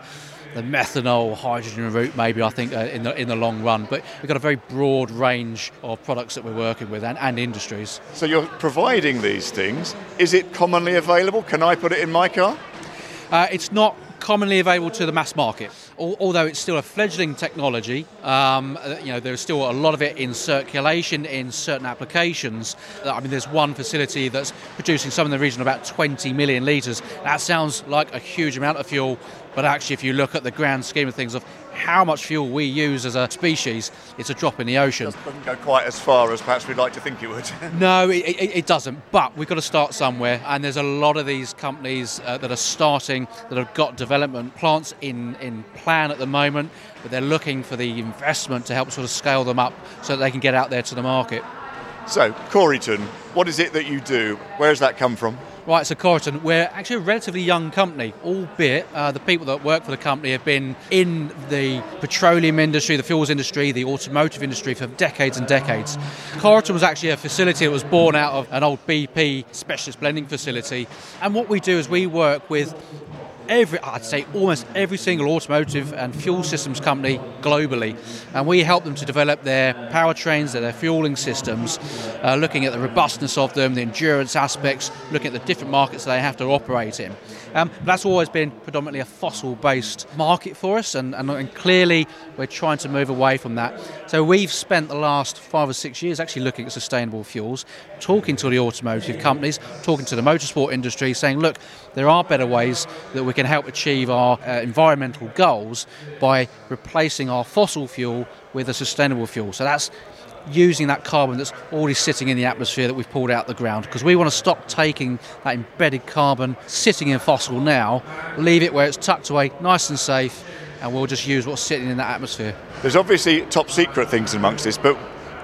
Speaker 8: the methanol hydrogen route maybe I think uh, in the in the long run but we've got a very broad range of products that we're working with and, and industries
Speaker 4: So you're providing these things. Is it commonly available? Can I put it in my car?
Speaker 8: uh, it's not commonly available to the mass market although it's still a fledgling technology um, uh, you know there's still a lot of it in circulation in certain applications Uh, I mean there's one facility that's producing some in the region of about 20 million litres that sounds like a huge amount of fuel but actually if you look at the grand scheme of things of how much fuel we use as a species it's a drop in the ocean It
Speaker 4: Doesn't go quite as far as perhaps we'd like to think it would.
Speaker 8: No, it, it, it doesn't. But we've got to start somewhere, and there's a lot of these companies uh, that are starting that have got development plants in, in plan at the moment, but they're looking for the investment to help sort of scale them up so that they can get out there to the market.
Speaker 4: so, Coryton, what is it that you do? Where does that come from?
Speaker 8: Right, so Coryton, we're actually a relatively young company, albeit uh, the people that work for the company have been in the petroleum industry, the fuels industry, the automotive industry for decades and decades. Coryton was actually a facility that was born out of an old BP specialist blending facility. And what we do is we work with every, I'd say almost every single automotive and fuel systems company globally. And we help them to develop their powertrains, their fueling systems, uh, looking at the robustness of them, the endurance aspects, looking at the different markets they have to operate in. Um, that's always been predominantly a fossil based market for us, and, and, and clearly we're trying to move away from that. So we've spent the last five or six years actually looking at sustainable fuels, talking to the automotive companies, talking to the motorsport industry, saying, look, there are better ways that we can help achieve our uh, environmental goals by replacing our fossil fuel with a sustainable fuel. So that's using that carbon that's already sitting in the atmosphere that we've pulled out of the ground because we want to stop taking that embedded carbon sitting in fossil now, leave it where it's tucked away nice and safe, and we'll just use what's sitting in that atmosphere.
Speaker 4: There's obviously top secret things amongst this, but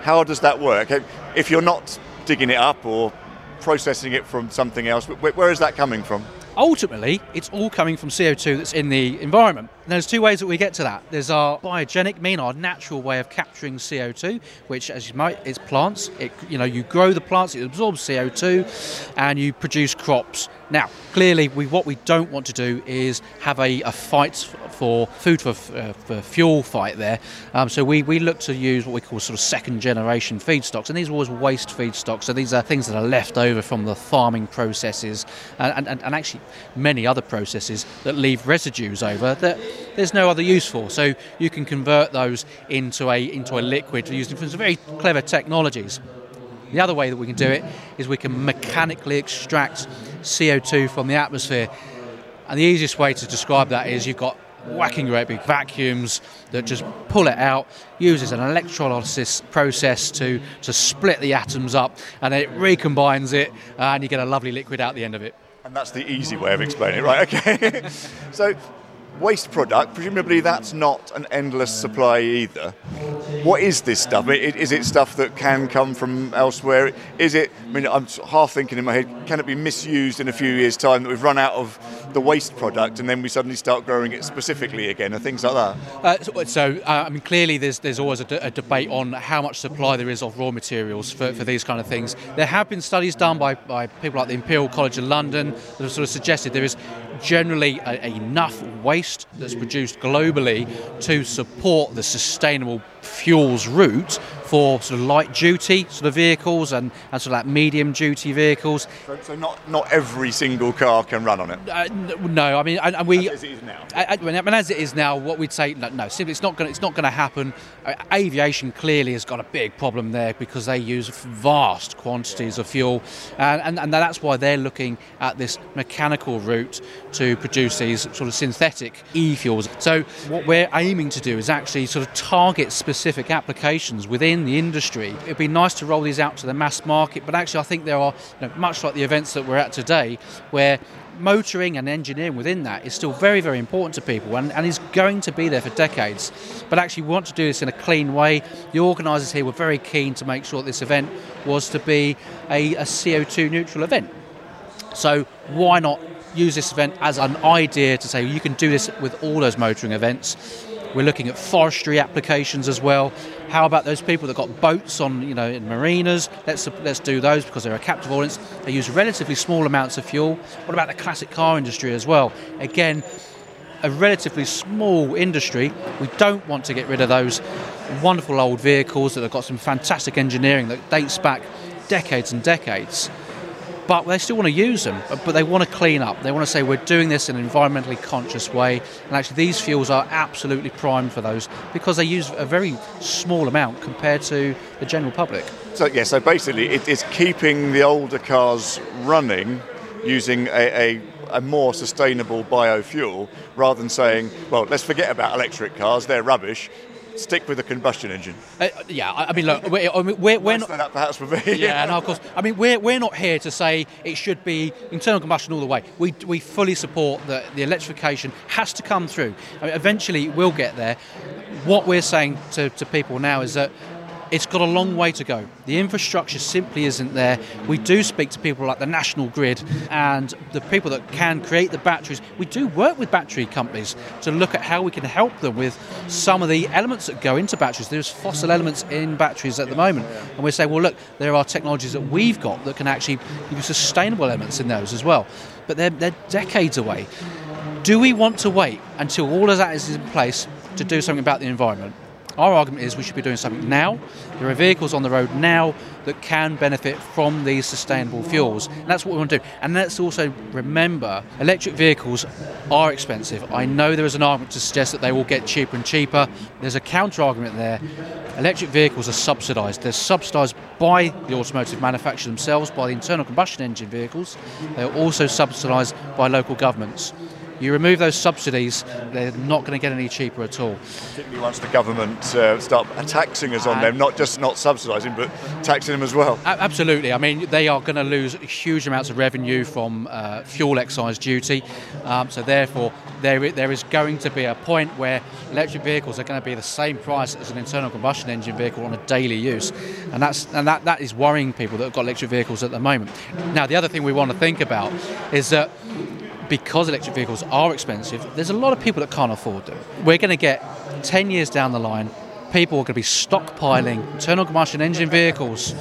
Speaker 4: how does that work? If you're not digging it up or processing it from something else, where is that coming from?
Speaker 8: Ultimately, it's all coming from CO2 that's in the environment. And there's two ways that we get to that. There's our biogenic mean, our natural way of capturing CO2, which, as you might, is plants. It, you know, you grow the plants, it absorbs CO2, and you produce crops. Now, clearly, we, what we don't want to do is have a, a fight for food for, uh, for fuel fight there. Um, so we, we look to use what we call sort of second generation feedstocks, and these are always waste feedstocks. So these are things that are left over from the farming processes, and, and, and actually many other processes that leave residues over that there's no other use for. So you can convert those into a into a liquid using some very clever technologies. The other way that we can do it is we can mechanically extract CO2 from the atmosphere. And the easiest way to describe that is you've got whacking great big vacuums that just pull it out, uses an electrolysis process to, to split the atoms up, and then it recombines it, and you get a lovely liquid out the end of it.
Speaker 4: And that's the easy way of explaining it, right? Okay. so waste product, presumably that's not an endless supply either. What is this stuff? Is it stuff that can come from elsewhere? Is it, I mean, I'm half thinking in my head, can it be misused in a few years' time that we've run out of the waste product and then we suddenly start growing it specifically again and things like that?
Speaker 8: Uh, so, so uh, I mean, clearly there's, there's always a debate on how much supply there is of raw materials for, for these kind of things. There have been studies done by, by people like the Imperial College of London that have sort of suggested there is generally a, enough waste that's produced globally to support the sustainable fuels route for sort of light duty sort of vehicles and, and sort of like medium duty vehicles.
Speaker 4: So, so not not every single car can run on it.
Speaker 8: Uh, no, I mean, and, and we
Speaker 4: as it is now.
Speaker 8: I, I mean, as it is now, what we'd say no, no simply it's not going it's not going to happen. Uh, aviation clearly has got a big problem there because they use vast quantities of fuel, and, and and that's why they're looking at this mechanical route to produce these sort of synthetic e-fuels. So what we're aiming to do is actually sort of target specific applications within the industry. It'd be nice to roll these out to the mass market, but actually, I think there are, you know, much like the events that we're at today, where motoring and engineering within that is still very, very important to people and, and is going to be there for decades. But actually, we want to do this in a clean way. The organisers here were very keen to make sure this event was to be a, a CO2 neutral event. So, why not use this event as an idea to say you can do this with all those motoring events? We're looking at forestry applications as well. How about those people that got boats on, you know, in marinas? Let's let's do those because they're a captive audience. They use relatively small amounts of fuel. What about the classic car industry as well? Again, a relatively small industry. We don't want to get rid of those wonderful old vehicles that have got some fantastic engineering that dates back decades and decades but they still want to use them, but they want to clean up. They want to say we're doing this in an environmentally conscious way, and actually these fuels are absolutely primed for those because they use a very small amount compared to the general public.
Speaker 4: So yeah, so basically it is keeping the older cars running using a, a a more sustainable biofuel rather than saying, well, let's forget about electric cars, they're rubbish stick with a combustion engine.
Speaker 8: Uh, yeah, I mean, look, we're, we're, we're
Speaker 4: not. That perhaps for me.
Speaker 8: yeah, no, of course. I mean, we're, we're not here to say it should be internal combustion all the way. We, we fully support that the electrification has to come through. I mean, eventually, we'll get there. What we're saying to, to people now is that it's got a long way to go. The infrastructure simply isn't there. We do speak to people like the National Grid and the people that can create the batteries. We do work with battery companies to look at how we can help them with some of the elements that go into batteries. There's fossil elements in batteries at the moment. And we say, well, look, there are technologies that we've got that can actually give sustainable elements in those as well. But they're, they're decades away Do we want to wait until all of that is in place to do something about the environment? Our argument is we should be doing something now. There are vehicles on the road now that can benefit from these sustainable fuels. And that's what we want to do. And let's also remember electric vehicles are expensive. I know there is an argument to suggest that they will get cheaper and cheaper. There's a counter argument there. Electric vehicles are subsidised. They're subsidised by the automotive manufacturer themselves, by the internal combustion engine vehicles. They're also subsidised by local governments. You remove those subsidies, they're not going to get any cheaper at all.
Speaker 4: Particularly once the government uh, start taxing us on them, not just not subsidising, but taxing them as well.
Speaker 8: Absolutely. I mean, they are going to lose huge amounts of revenue from uh, fuel excise duty. Um, so therefore, there, there is going to be a point where electric vehicles are going to be the same price as an internal combustion engine vehicle on a daily use, and that's and that, that is worrying people that have got electric vehicles at the moment. Now, the other thing we want to think about is that because electric vehicles are expensive, there's a lot of people that can't afford them. We're going to get 10 years down the line, people are going to be stockpiling internal combustion engine vehicles.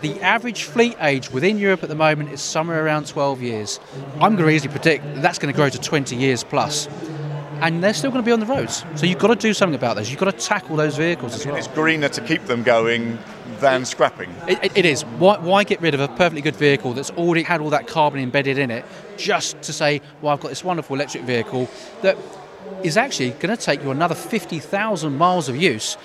Speaker 8: The average fleet age within Europe at the moment is somewhere around 12 years. I'm going to easily predict that that's going to grow to 20 years plus. And they're still going to be on the roads. So you've got to do something about this. You've got to tackle those vehicles as well.
Speaker 4: It's greener to keep them going than scrapping.
Speaker 8: It, it- is. Why, why get rid of a perfectly good vehicle that's already had all that carbon embedded in it just to say, well, I've got this wonderful electric vehicle that is actually going to take you another 50,000 miles of use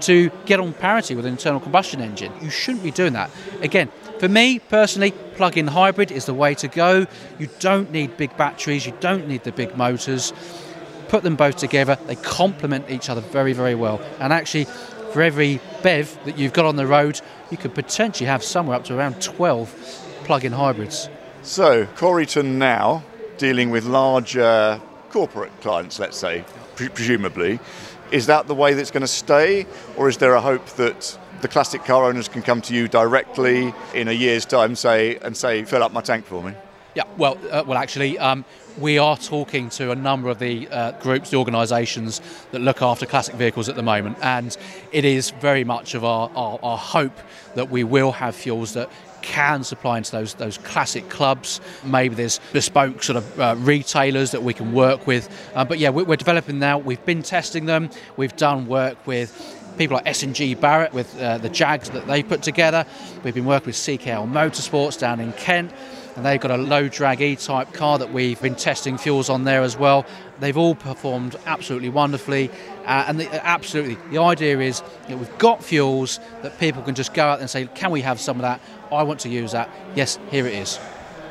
Speaker 8: to get on parity with an internal combustion engine? You shouldn't be doing that. Again, for me personally, plug in hybrid is the way to go. You don't need big batteries, you don't need the big motors. Put them both together, they complement each other very, very well. And actually, for every BEV that you've got on the road, you could potentially have somewhere up to around 12 plug-in hybrids.
Speaker 4: So, Coryton now dealing with larger corporate clients, let's say, pre- presumably. Is that the way that's going to stay, or is there a hope that the classic car owners can come to you directly in a year's time, say, and say, fill up my tank for me?
Speaker 8: Yeah, well, uh, well, actually, um, we are talking to a number of the uh, groups, the organisations that look after classic vehicles at the moment, and it is very much of our, our, our hope that we will have fuels that can supply into those those classic clubs. Maybe there's bespoke sort of uh, retailers that we can work with. Uh, but yeah, we're, developing now. We've been testing them. We've done work with people like S&G Barrett with uh, the Jags that they put together. We've been working with CKL Motorsports down in Kent. And they've got a low drag E type car that we've been testing fuels on there as well. They've all performed absolutely wonderfully. Uh, and the, absolutely, the idea is that we've got fuels that people can just go out and say, Can we have some of that? I want to use that. Yes, here it is.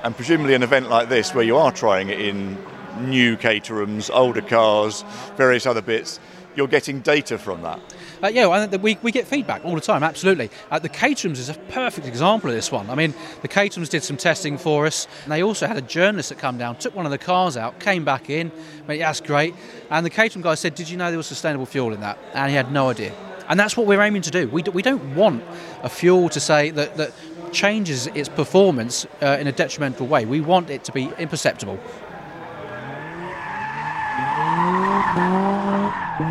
Speaker 4: And presumably, an event like this, where you are trying it in new Caterhams, older cars, various other bits, you're getting data from that.
Speaker 8: Uh, yeah, we, we get feedback all the time, absolutely. Uh, the Caterhams is a perfect example of this one. I mean, the Caterhams did some testing for us, and they also had a journalist that come down, took one of the cars out, came back in, went, yeah, that's great. And the Caterham guy said, Did you know there was sustainable fuel in that? And he had no idea. And that's what we're aiming to do. We, do, we don't want a fuel to say that, that changes its performance uh, in a detrimental way. We want it to be imperceptible.
Speaker 9: Right,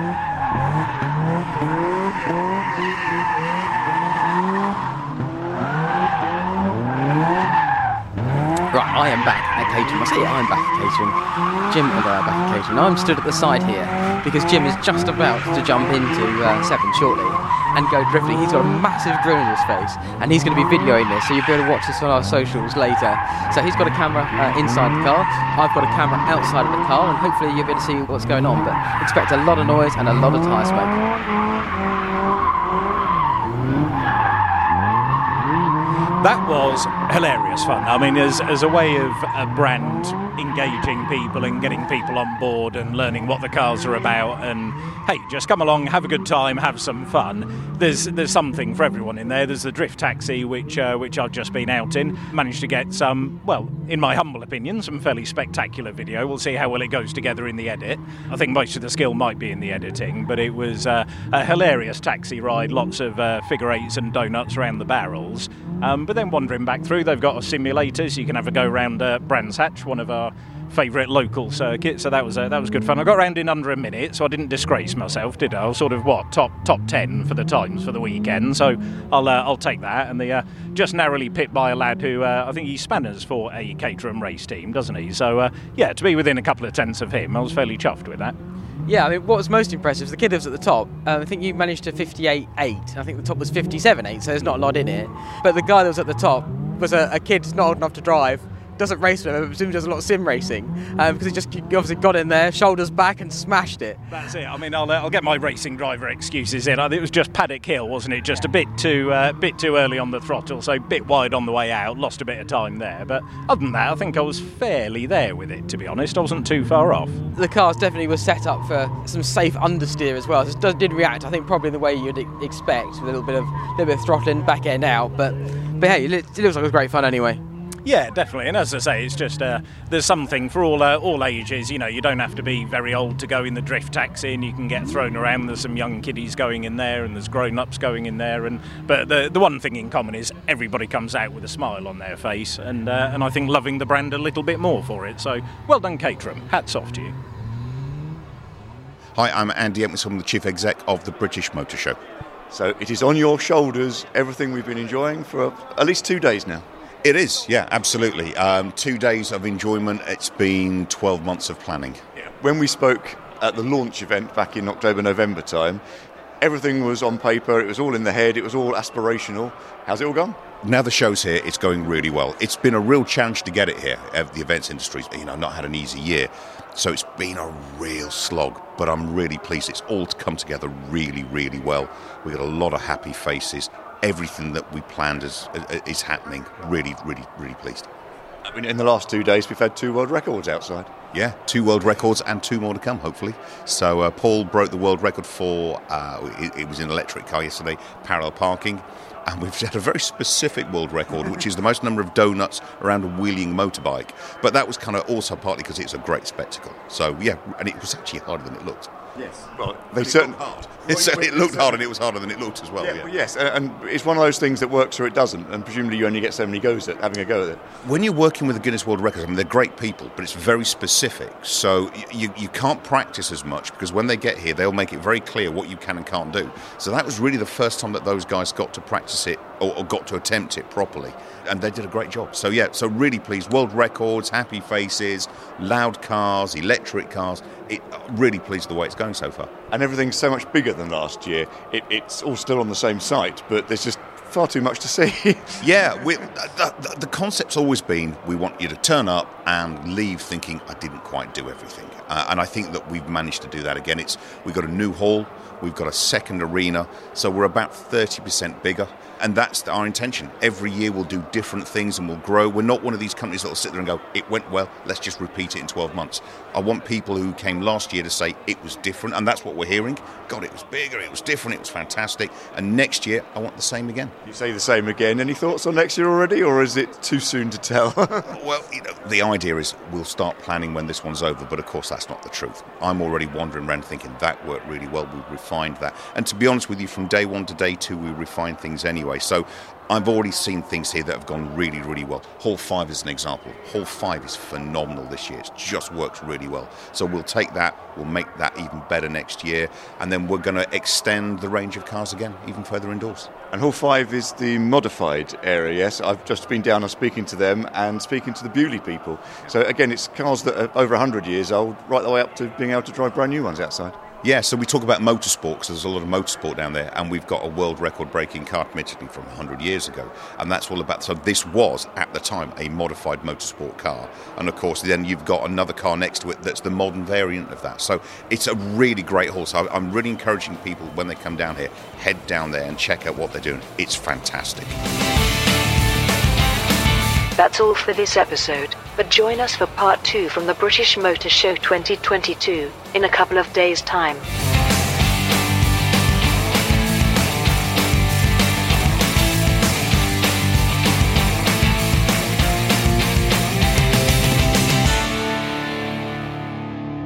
Speaker 9: I am back at Caterham. I say I'm back at Caterham. Jim and I are back at Caterham. I'm stood at the side here because Jim is just about to jump into uh, Seven shortly and go drifting. He's got a massive grin on his face and he's going to be videoing this, so you'll be able to watch this on our socials later. So he's got a camera uh, inside the car, I've got a camera outside of the car, and hopefully you'll be able to see what's going on. But expect a lot of noise and a lot of tyre smoke.
Speaker 2: That was hilarious fun. I mean, as, as a way of a brand engaging people and getting people on board and learning what the cars are about, and hey, just come along, have a good time, have some fun. There's there's something for everyone in there. There's the drift taxi, which uh, which I've just been out in. Managed to get some, well, in my humble opinion, some fairly spectacular video. We'll see how well it goes together in the edit. I think most of the skill might be in the editing, but it was uh, a hilarious taxi ride. Lots of uh, figure eights and donuts around the barrels. Um, but then wandering back through, they've got a simulator, so you can have a go around uh, Brands Hatch, one of our favourite local circuits. so that was uh, that was good fun. I got around in under a minute, so I didn't disgrace myself, did I? I was sort of what top top ten for the times for the weekend, so I'll uh, I'll take that. And the uh, just narrowly pipped by a lad who uh, I think he spanners for a Caterham race team, doesn't he? So uh, yeah, to be within a couple of tenths of him, I was fairly chuffed with that.
Speaker 1: Yeah, I mean, what was most impressive, is the kid that was at the top, um, I think you managed to 58.8. I think the top was 57.8, so there's not a lot in it. But the guy that was at the top was a, a kid not old enough to drive, doesn't race with him, but presumably does a lot of sim racing um, because he just obviously got in there, shoulders back, and smashed it.
Speaker 2: That's it. I mean, I'll, uh, I'll get my racing driver excuses in. I think it was just Paddock Hill, wasn't it? Just a bit too uh, bit too early on the throttle, so a bit wide on the way out. Lost a bit of time there, but other than that, I think I was fairly there with it. To be honest, I wasn't too far off.
Speaker 1: The cars definitely were set up for some safe understeer as well. It did react, I think, probably the way you'd expect, with a little bit of little bit of throttling back end out. But but hey, it looks like it was great fun anyway.
Speaker 2: Yeah, definitely. And as I say, it's just uh, there's something for all uh, all ages. You know, you don't have to be very old to go in the drift taxi, and you can get thrown around. There's some young kiddies going in there, and there's grown-ups going in there. And but the the one thing in common is everybody comes out with a smile on their face, and uh, and I think loving the brand a little bit more for it. So well done, Caterham. Hats off to you.
Speaker 10: Hi, I'm Andy Edmondson, I'm the chief exec of the British Motor Show.
Speaker 4: So it is on your shoulders, everything we've been enjoying for at least two days now.
Speaker 10: It is, yeah, absolutely. Um, two days of enjoyment. It's been 12 months of planning.
Speaker 4: Yeah. When we spoke at the launch event back in October, November time, everything was on paper, it was all in the head, it was all aspirational. How's it all gone?
Speaker 10: Now the show's here, it's going really well. It's been a real challenge to get it here. The events industry's, you know, not had an easy year. So it's been a real slog, but I'm really pleased. It's all come together really, really well. We've got a lot of happy faces, everything that we planned is, is happening. Really, really, really pleased.
Speaker 4: I mean, in the last two days, we've had two world records outside.
Speaker 10: Yeah, two world records and two more to come, hopefully. So uh, Paul broke the world record for uh, it, it was an electric car yesterday, parallel parking and we've had a very specific world record, which is the most number of donuts around a wheeling motorbike. But that was kind of also partly because it's a great spectacle. So yeah, and it was actually harder than it looked.
Speaker 4: Yes. Well, they certainly
Speaker 10: hard. It, certainly, it looked hard, and it was harder than it looked as well.
Speaker 4: Yeah,
Speaker 10: yeah.
Speaker 4: Well, yes, and it's one of those things that works or it doesn't, and presumably you only get so many goes at having a go at it.
Speaker 10: When you're working with the Guinness World Records, I mean, they're great people, but it's very specific. So you, you can't practice as much because when they get here, they'll make it very clear what you can and can't do. So that was really the first time that those guys got to practice it or, or got to attempt it properly, and they did a great job. So yeah, so really pleased. World records, happy faces, loud cars, electric cars. It, really pleased with the way it's going so far.
Speaker 4: And everything's so much bigger than last year. It, it's all still on the same site, but there's just far too much to see.
Speaker 10: yeah, we, the, the, the, concept's always been we want you to turn up and leave thinking I didn't quite do everything, uh, and I think that we've managed to do that again. It's we've got a new hall, we've got a second arena, so we're about thirty percent bigger and that's our intention. Every year we'll do different things and we'll grow. We're not one of these companies that will sit there and go, it went well, let's just repeat it in 12 months. I want people who came last year to say it was different, and that's what we're hearing. God, it was bigger, it was different, it was fantastic. And next year, I want the same again.
Speaker 4: You say the same again. Any thoughts on next year already, or is it too soon to tell?
Speaker 10: well, you know, the idea is we'll start planning when this one's over, but of course, that's not the truth. I'm already wandering around thinking that worked really well, we refined that. And to be honest with you, from day one to day two, we refined things anyway. So I've already seen things here that have gone really, really well. Hall 5 is an example. Hall 5 is phenomenal this year. It just works really well. So we'll take that, we'll make that even better next year, and then we're going to extend the range of cars again, even further indoors.
Speaker 4: And Hall 5 is the modified area, yes? I've just been down and speaking to them and speaking to the Beaulieu people. So again, it's cars that are over 100 years old, right the way up to being able to drive brand new ones outside.
Speaker 10: Yeah, so we talk about motorsport because there's a lot of motorsport down there, and we've got a world record breaking car commissioning from 100 years ago, and that's all about. So this was at the time a modified motorsport car, and of course then you've got another car next to it that's the modern variant of that. So it's a really great horse. I'm really encouraging people when they come down here, head down there and check out what they're doing. It's fantastic.
Speaker 11: That's all for this episode, but join us for part two from the British Motor Show 2022 in a couple of days' time.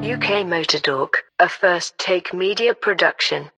Speaker 11: UK Motor Talk, a first take media production.